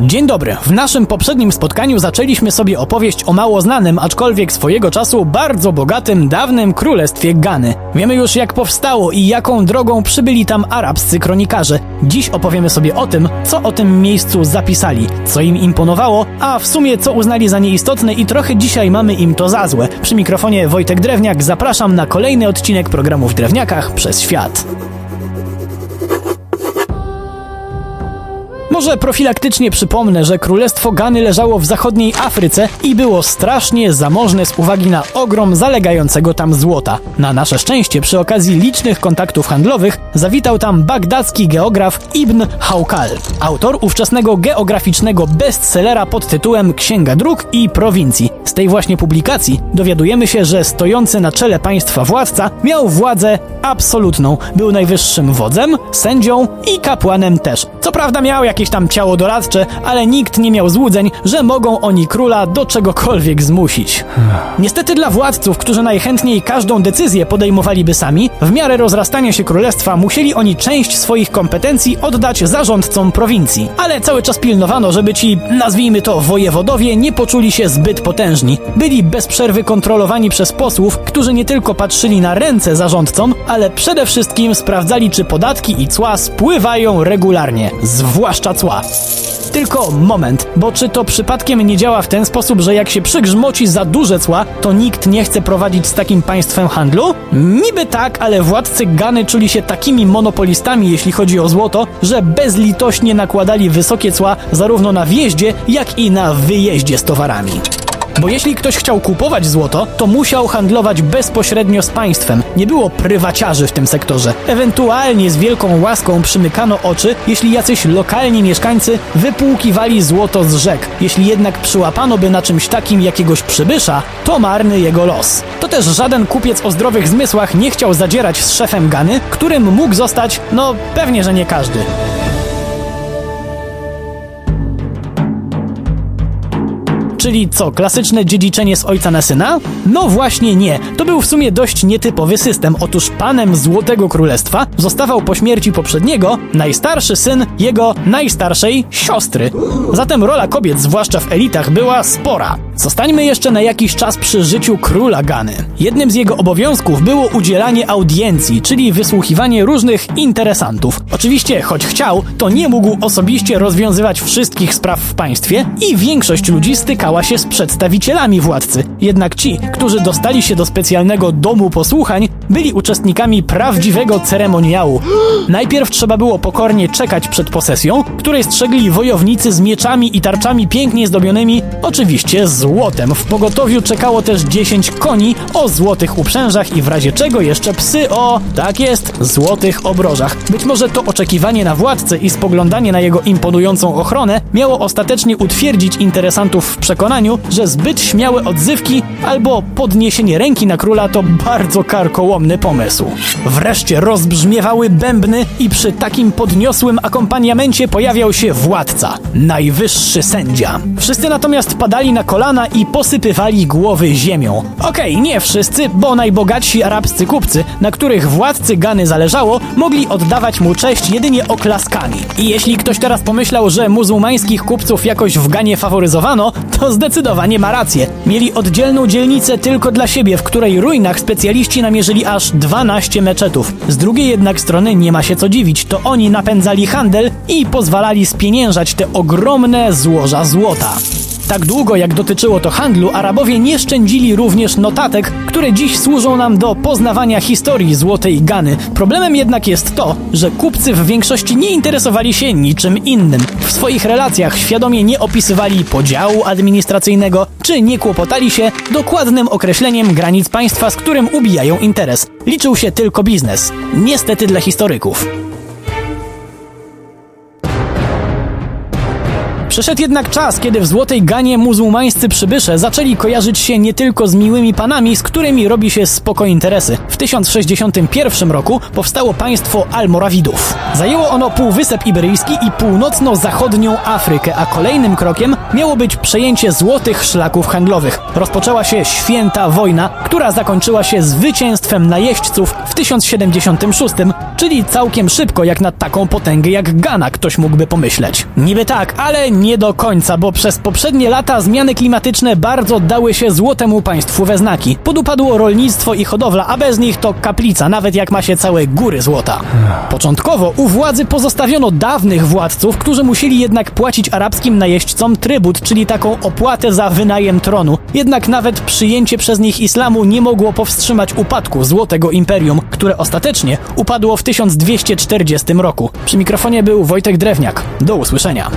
Dzień dobry. W naszym poprzednim spotkaniu zaczęliśmy sobie opowieść o mało znanym, aczkolwiek swojego czasu bardzo bogatym, dawnym królestwie Gany. Wiemy już jak powstało i jaką drogą przybyli tam arabscy kronikarze. Dziś opowiemy sobie o tym, co o tym miejscu zapisali, co im imponowało, a w sumie co uznali za nieistotne i trochę dzisiaj mamy im to za złe. Przy mikrofonie Wojtek Drewniak zapraszam na kolejny odcinek programu w Drewniakach przez świat. Może profilaktycznie przypomnę, że królestwo Gany leżało w zachodniej Afryce i było strasznie zamożne z uwagi na ogrom zalegającego tam złota. Na nasze szczęście przy okazji licznych kontaktów handlowych zawitał tam bagdacki geograf Ibn Haukal, autor ówczesnego geograficznego bestsellera pod tytułem Księga Dróg i Prowincji. Z tej właśnie publikacji dowiadujemy się, że stojący na czele państwa władca miał władzę absolutną. Był najwyższym wodzem, sędzią i kapłanem też. Co prawda miał jakieś tam ciało doradcze, ale nikt nie miał złudzeń, że mogą oni króla do czegokolwiek zmusić. Niestety dla władców, którzy najchętniej każdą decyzję podejmowaliby sami, w miarę rozrastania się królestwa musieli oni część swoich kompetencji oddać zarządcom prowincji. Ale cały czas pilnowano, żeby ci, nazwijmy to wojewodowie, nie poczuli się zbyt potężni. Byli bez przerwy kontrolowani przez posłów, którzy nie tylko patrzyli na ręce zarządcom, ale przede wszystkim sprawdzali, czy podatki i cła spływają regularnie, zwłaszcza cła. Tylko moment, bo czy to przypadkiem nie działa w ten sposób, że jak się przygrzmoci za duże cła, to nikt nie chce prowadzić z takim państwem handlu? Niby tak, ale władcy Gany czuli się takimi monopolistami, jeśli chodzi o złoto, że bezlitośnie nakładali wysokie cła zarówno na wjeździe, jak i na wyjeździe z towarami. Bo jeśli ktoś chciał kupować złoto, to musiał handlować bezpośrednio z państwem. Nie było prywaciarzy w tym sektorze. Ewentualnie z wielką łaską przymykano oczy, jeśli jacyś lokalni mieszkańcy wypłukiwali złoto z rzek. Jeśli jednak przyłapano by na czymś takim jakiegoś przybysza, to marny jego los. To też żaden kupiec o zdrowych zmysłach nie chciał zadzierać z szefem Gany, którym mógł zostać, no pewnie, że nie każdy. Czyli co, klasyczne dziedziczenie z ojca na syna? No właśnie nie. To był w sumie dość nietypowy system. Otóż panem Złotego Królestwa zostawał po śmierci poprzedniego najstarszy syn jego najstarszej siostry. Zatem rola kobiet, zwłaszcza w elitach, była spora. Zostańmy jeszcze na jakiś czas przy życiu króla Gany. Jednym z jego obowiązków było udzielanie audiencji, czyli wysłuchiwanie różnych interesantów. Oczywiście, choć chciał, to nie mógł osobiście rozwiązywać wszystkich spraw w państwie i większość ludzi stykała się z przedstawicielami władcy. Jednak ci, którzy dostali się do specjalnego domu posłuchań, byli uczestnikami prawdziwego ceremoniału. Najpierw trzeba było pokornie czekać przed posesją, której strzegli wojownicy z mieczami i tarczami pięknie zdobionymi, oczywiście złotem. W pogotowiu czekało też 10 koni o złotych uprzężach i w razie czego jeszcze psy o, tak jest, złotych obrożach. Być może to oczekiwanie na władcę i spoglądanie na jego imponującą ochronę miało ostatecznie utwierdzić interesantów w przekonaniu, że zbyt śmiałe odzywki albo podniesienie ręki na króla to bardzo karkołomny pomysł. Wreszcie rozbrzmiewały bębny i przy takim podniosłym akompaniamencie pojawiał się władca, najwyższy sędzia. Wszyscy natomiast padali na kolana i posypywali głowy ziemią. Okej, okay, nie wszyscy, bo najbogatsi arabscy kupcy, na których władcy Gany zależało, mogli oddawać mu cześć jedynie oklaskami. I jeśli ktoś teraz pomyślał, że muzułmańskich kupców jakoś w Ganie faworyzowano, to zdecydowanie ma rację. Mieli oddzielną dzielnicę tylko dla siebie, w której ruinach specjaliści namierzyli aż 12 meczetów. Z drugiej jednak strony nie ma się co dziwić, to oni napędzali handel i pozwalali spieniężać te ogromne złoża złota. Tak długo jak dotyczyło to handlu, Arabowie nie szczędzili również notatek, które dziś służą nam do poznawania historii Złotej Gany. Problemem jednak jest to, że kupcy w większości nie interesowali się niczym innym. W swoich relacjach świadomie nie opisywali podziału administracyjnego, czy nie kłopotali się dokładnym określeniem granic państwa, z którym ubijają interes. Liczył się tylko biznes. Niestety dla historyków. Przyszedł jednak czas, kiedy w Złotej Ganie muzułmańscy przybysze zaczęli kojarzyć się nie tylko z miłymi panami, z którymi robi się spoko interesy. W 1061 roku powstało państwo Almorawidów. Zajęło ono Półwysep Iberyjski i północno-zachodnią Afrykę, a kolejnym krokiem miało być przejęcie złotych szlaków handlowych. Rozpoczęła się święta wojna, która zakończyła się zwycięstwem najeźdźców w 1076, czyli całkiem szybko jak na taką potęgę jak Gana ktoś mógłby pomyśleć. Niby tak, ale nie do końca, bo przez poprzednie lata zmiany klimatyczne bardzo dały się złotemu państwu we znaki. Podupadło rolnictwo i hodowla, a bez nich to kaplica, nawet jak ma się całe góry złota. Początkowo u władzy pozostawiono dawnych władców, którzy musieli jednak płacić arabskim najeźdźcom trybut, czyli taką opłatę za wynajem tronu. Jednak nawet przyjęcie przez nich islamu nie mogło powstrzymać upadku Złotego Imperium, które ostatecznie upadło w 1240 roku. Przy mikrofonie był Wojtek Drewniak. Do usłyszenia.